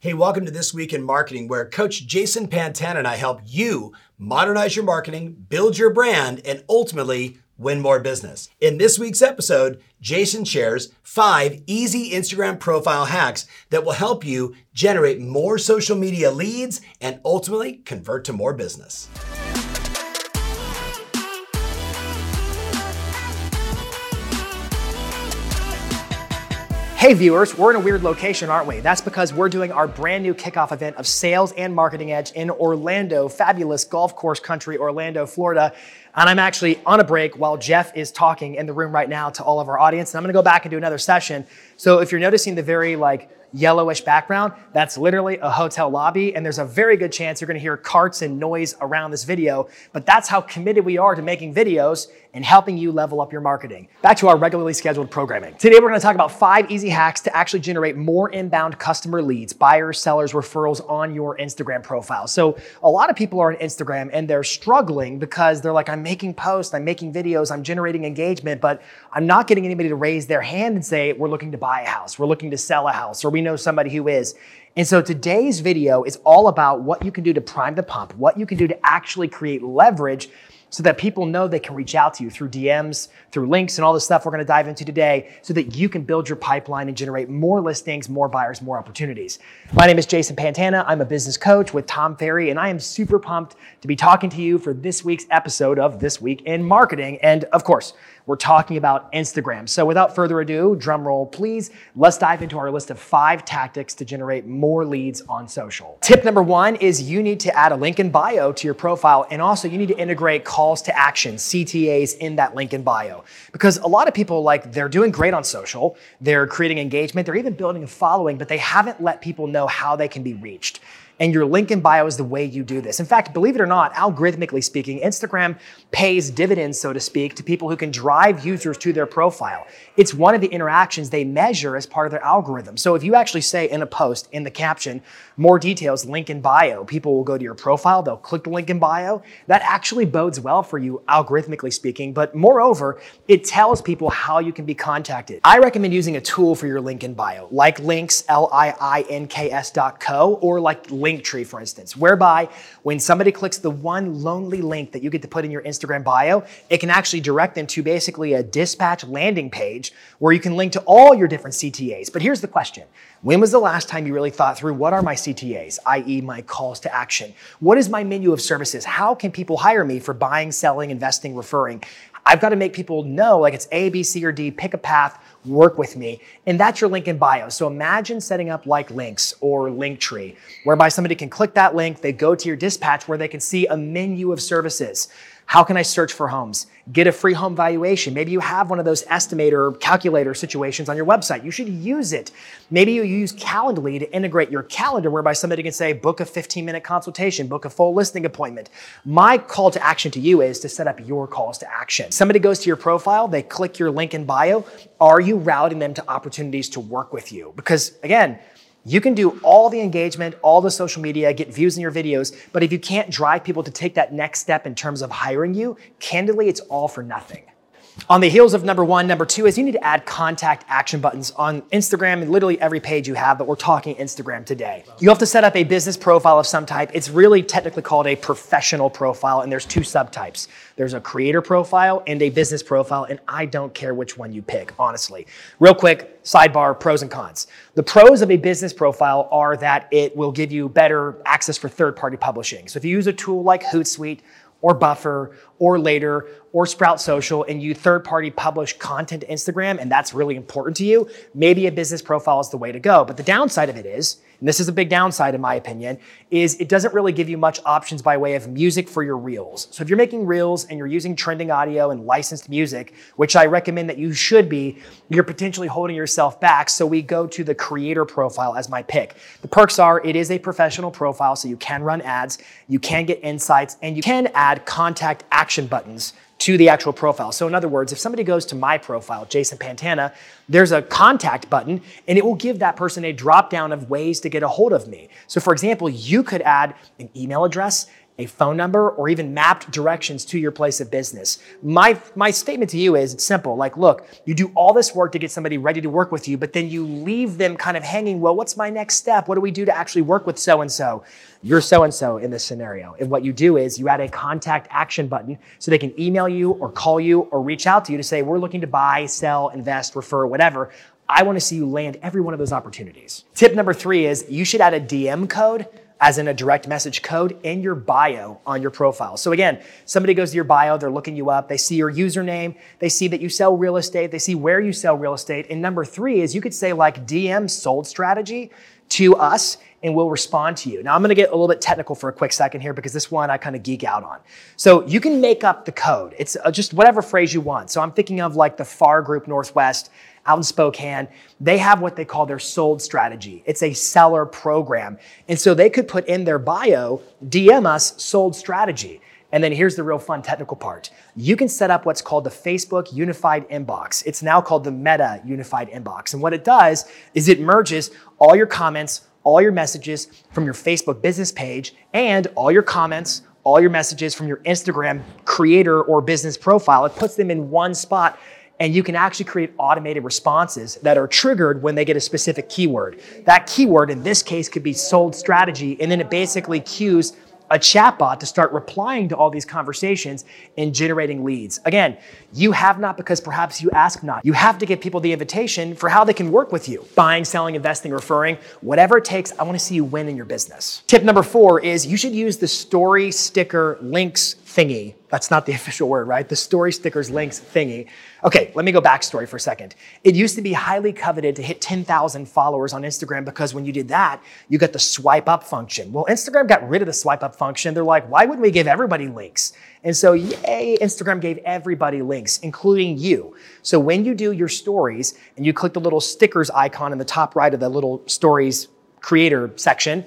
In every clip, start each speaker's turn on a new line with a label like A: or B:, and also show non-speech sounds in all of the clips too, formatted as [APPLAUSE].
A: Hey, welcome to This Week in Marketing, where Coach Jason Pantana and I help you modernize your marketing, build your brand, and ultimately win more business. In this week's episode, Jason shares five easy Instagram profile hacks that will help you generate more social media leads and ultimately convert to more business.
B: Hey viewers, we're in a weird location, aren't we? That's because we're doing our brand new kickoff event of Sales and Marketing Edge in Orlando, fabulous golf course country, Orlando, Florida. And I'm actually on a break while Jeff is talking in the room right now to all of our audience. And I'm gonna go back and do another session. So if you're noticing the very like yellowish background, that's literally a hotel lobby. And there's a very good chance you're gonna hear carts and noise around this video. But that's how committed we are to making videos and helping you level up your marketing. Back to our regularly scheduled programming. Today, we're gonna talk about five easy hacks to actually generate more inbound customer leads, buyers, sellers, referrals on your Instagram profile. So, a lot of people are on Instagram and they're struggling because they're like, I'm making posts, I'm making videos, I'm generating engagement, but I'm not getting anybody to raise their hand and say, We're looking to buy a house, we're looking to sell a house, or we know somebody who is. And so today's video is all about what you can do to prime the pump, what you can do to actually create leverage so that people know they can reach out to you through DMs, through links, and all the stuff we're gonna dive into today so that you can build your pipeline and generate more listings, more buyers, more opportunities. My name is Jason Pantana. I'm a business coach with Tom Ferry, and I am super pumped to be talking to you for this week's episode of This Week in Marketing. And of course, we're talking about Instagram. So without further ado, drum roll please, let's dive into our list of five tactics to generate more leads on social. Tip number one is you need to add a link in bio to your profile, and also you need to integrate calls to action, CTAs, in that link in bio. Because a lot of people, like, they're doing great on social, they're creating engagement, they're even building a following, but they haven't let people know how they can be reached and your link in bio is the way you do this. In fact, believe it or not, algorithmically speaking, Instagram pays dividends, so to speak, to people who can drive users to their profile. It's one of the interactions they measure as part of their algorithm. So if you actually say in a post, in the caption, more details, link in bio, people will go to your profile, they'll click the link in bio. That actually bodes well for you, algorithmically speaking. But moreover, it tells people how you can be contacted. I recommend using a tool for your link in bio, like links, L I I N K S dot co, or like Linktree, for instance, whereby when somebody clicks the one lonely link that you get to put in your Instagram bio, it can actually direct them to basically a dispatch landing page where you can link to all your different CTAs. But here's the question. When was the last time you really thought through what are my CTAs, i.e., my calls to action? What is my menu of services? How can people hire me for buying, selling, investing, referring? I've got to make people know like it's A, B, C, or D, pick a path, work with me. And that's your link in bio. So imagine setting up like Liinks or Linktree, whereby somebody can click that link, they go to your dispatch where they can see a menu of services. How can I search for homes? Get a free home valuation. Maybe you have one of those estimator calculator situations on your website. You should use it. Maybe you use Calendly to integrate your calendar whereby somebody can say, book a 15 minute consultation, book a full listing appointment. My call to action to you is to set up your calls to action. Somebody goes to your profile, they click your link in bio. Are you routing them to opportunities to work with you? Because again, you can do all the engagement, all the social media, get views in your videos, but if you can't drive people to take that next step in terms of hiring you, candidly, it's all for nothing. On the heels of number one, number two is you need to add contact action buttons on Instagram and literally every page you have, but we're talking Instagram today. You have to set up a business profile of some type. It's really technically called a professional profile, and there's two subtypes. There's a creator profile and a business profile, and I don't care which one you pick, honestly. Real quick, sidebar pros and cons. The pros of a business profile are that it will give you better access for third party publishing. So if you use a tool like Hootsuite or Buffer or Later or Sprout Social and you third party publish content to Instagram and that's really important to you, maybe a business profile is the way to go. But the downside of it is, and this is a big downside in my opinion, is it doesn't really give you much options by way of music for your reels. So if you're making reels and you're using trending audio and licensed music, which I recommend that you should be, you're potentially holding yourself back. So we go to the creator profile as my pick. The perks are it is a professional profile, so you can run ads, you can get insights, and you can add contact action buttons to the actual profile. So, in other words, if somebody goes to my profile, Jason Pantana, there's a contact button and it will give that person a drop down of ways to get a hold of me. So, for example, you could add an email address a phone number, or even mapped directions to your place of business. My, my statement to you is it's simple. Like, look, you do all this work to get somebody ready to work with you, but then you leave them kind of hanging. Well, what's my next step? What do we do to actually work with so and so? You're so and so in this scenario. And what you do is you add a contact action button so they can email you or call you or reach out to you to say, we're looking to buy, sell, invest, refer, whatever. I want to see you land every one of those opportunities. Tip number three is you should add a DM code as in a direct message code in your bio on your profile. So again, somebody goes to your bio, they're looking you up, they see your username, they see that you sell real estate, they see where you sell real estate. And number three is you could say like DM sold strategy to us and we'll respond to you. Now I'm going to get a little bit technical for a quick second here because this one I kind of geek out on. So you can make up the code. It's uh, just whatever phrase you want. So I'm thinking of like the FAR Group Northwest out in Spokane, they have what they call their sold strategy. It's a seller program. And so they could put in their bio, DM us sold strategy. And then here's the real fun technical part. You can set up what's called the Facebook Unified Inbox. It's now called the Meta Unified Inbox. And what it does is it merges all your comments, all your messages from your Facebook business page, and all your comments, all your messages from your Instagram creator or business profile. It puts them in one spot and you can actually create automated responses that are triggered when they get a specific keyword. That keyword in this case could be sold strategy, and then it basically cues a chatbot to start replying to all these conversations and generating leads. Again, you have not because perhaps you ask not. You have to give people the invitation for how they can work with you. Buying, selling, investing, referring, whatever it takes, I wanna see you win in your business. Tip number four is you should use the story sticker links thingy. That's not the [LAUGHS] official word, right? The story stickers links thingy. Okay, let me go backstory for a second. It used to be highly coveted to hit 10,000 followers on Instagram because when you did that, you got the swipe up function. Well, Instagram got rid of the swipe up function. They're like, why wouldn't we give everybody links? And so, yay, Instagram gave everybody links, including you. So when you do your stories and you click the little stickers icon in the top right of the little stories creator section,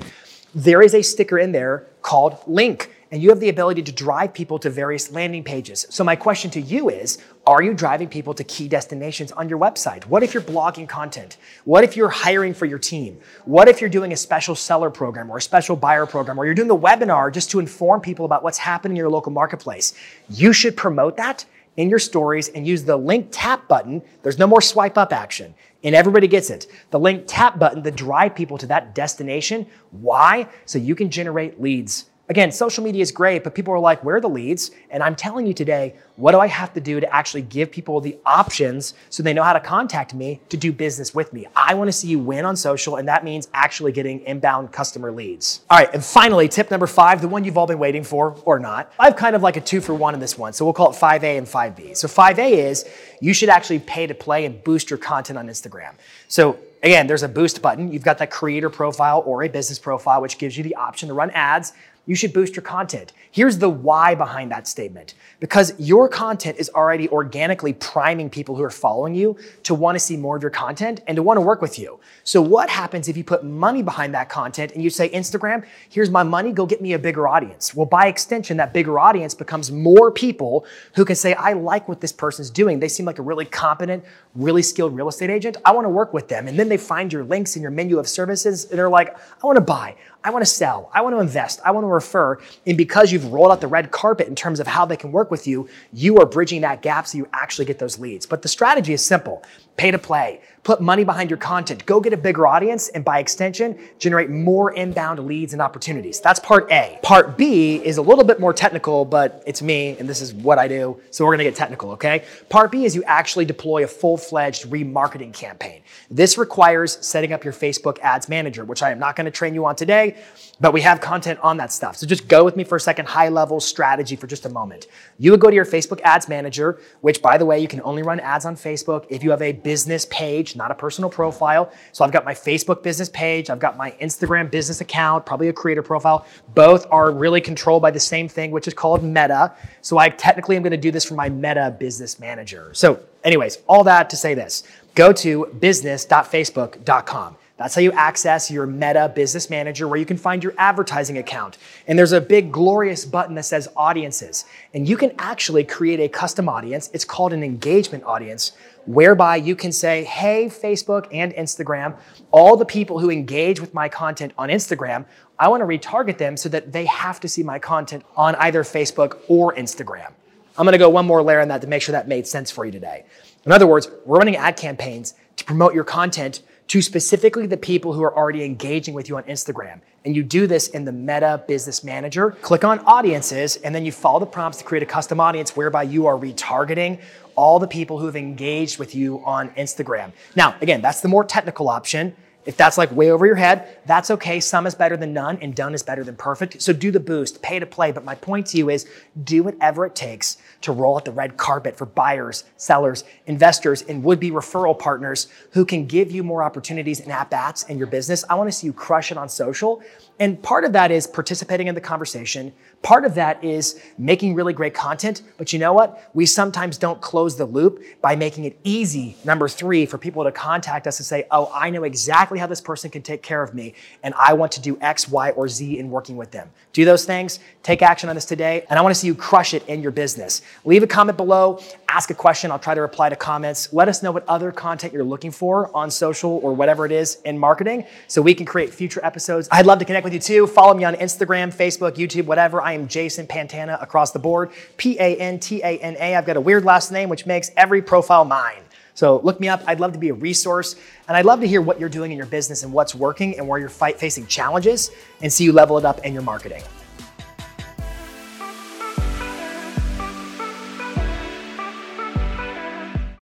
B: there is a sticker in there called link and you have the ability to drive people to various landing pages. So my question to you is, are you driving people to key destinations on your website? What if you're blogging content? What if you're hiring for your team? What if you're doing a special seller program or a special buyer program or you're doing a webinar just to inform people about what's happening in your local marketplace? You should promote that in your stories and use the link tap button. There's no more swipe up action. And everybody gets it. The link tap button to drive people to that destination. Why? So you can generate leads Again, social media is great, but people are like, where are the leads? And I'm telling you today, what do I have to do to actually give people the options so they know how to contact me to do business with me? I want to see you win on social, and that means actually getting inbound customer leads. All right, and finally, tip number five, the one you've all been waiting for or not. I have kind of like a two for one in this one, so we'll call it 5A and 5B. So 5A is you should actually pay to play and boost your content on Instagram. So again, there's a boost button. You've got that creator profile or a business profile, which gives you the option to run ads you should boost your content. Here's the why behind that statement. Because your content is already organically priming people who are following you to want to see more of your content and to want to work with you. So what happens if you put money behind that content and you say, Instagram, here's my money, go get me a bigger audience? Well, by extension, that bigger audience becomes more people who can say, I like what this person's doing. They seem like a really competent, really skilled real estate agent. I want to work with them. And then they find your links in your menu of services and they're like, I want to buy. I want to sell. I want to invest. I want to refer. And because you've rolled out the red carpet in terms of how they can work with you, you are bridging that gap so you actually get those leads. But the strategy is simple pay to play, put money behind your content, go get a bigger audience, and by extension, generate more inbound leads and opportunities. That's part A. Part B is a little bit more technical, but it's me and this is what I do. So we're gonna get technical, okay? Part B is you actually deploy a full fledged remarketing campaign. This requires setting up your Facebook ads manager, which I am not gonna train you on today, but we have content on that stuff. So just go with me for a second, high level strategy for just a moment. You would go to your Facebook ads manager, which by the way, you can only run ads on Facebook if you have a business page, not a personal profile. So I've got my Facebook business page, I've got my Instagram business account, probably a creator profile. Both are really controlled by the same thing, which is called Meta. So I technically am going to do this for my Meta business manager. So, anyways, all that to say this go to business.facebook.com. That's how you access your Meta Business Manager where you can find your advertising account. And there's a big glorious button that says audiences. And you can actually create a custom audience. It's called an engagement audience whereby you can say, hey, Facebook and Instagram, all the people who engage with my content on Instagram, I want to retarget them so that they have to see my content on either Facebook or Instagram. I'm going to go one more layer on that to make sure that made sense for you today. In other words, we're running ad campaigns to promote your content to specifically the people who are already engaging with you on Instagram. And you do this in the Meta Business Manager. Click on audiences, and then you follow the prompts to create a custom audience whereby you are retargeting all the people who have engaged with you on Instagram. Now, again, that's the more technical option. If that's like way over your head, that's okay. Some is better than none, and done is better than perfect. So do the boost, pay to play. But my point to you is do whatever it takes to roll out the red carpet for buyers, sellers, investors, and would be referral partners who can give you more opportunities and at bats in your business. I want to see you crush it on social. And part of that is participating in the conversation. Part of that is making really great content. But you know what? We sometimes don't close the loop by making it easy, number three, for people to contact us and say, oh, I know exactly how this person can take care of me, and I want to do X, Y, or Z in working with them. Do those things, take action on this today, and I want to see you crush it in your business. Leave a comment below, ask a question. I'll try to reply to comments. Let us know what other content you're looking for on social or whatever it is in marketing so we can create future episodes. I'd love to connect with you too. Follow me on Instagram, Facebook, YouTube, whatever. I am Jason Pantana across the board. P A N T A N A. I've got a weird last name, which makes every profile mine. So look me up. I'd love to be a resource. And I'd love to hear what you're doing in your business and what's working and where you're fight facing challenges and see you level it up in your marketing.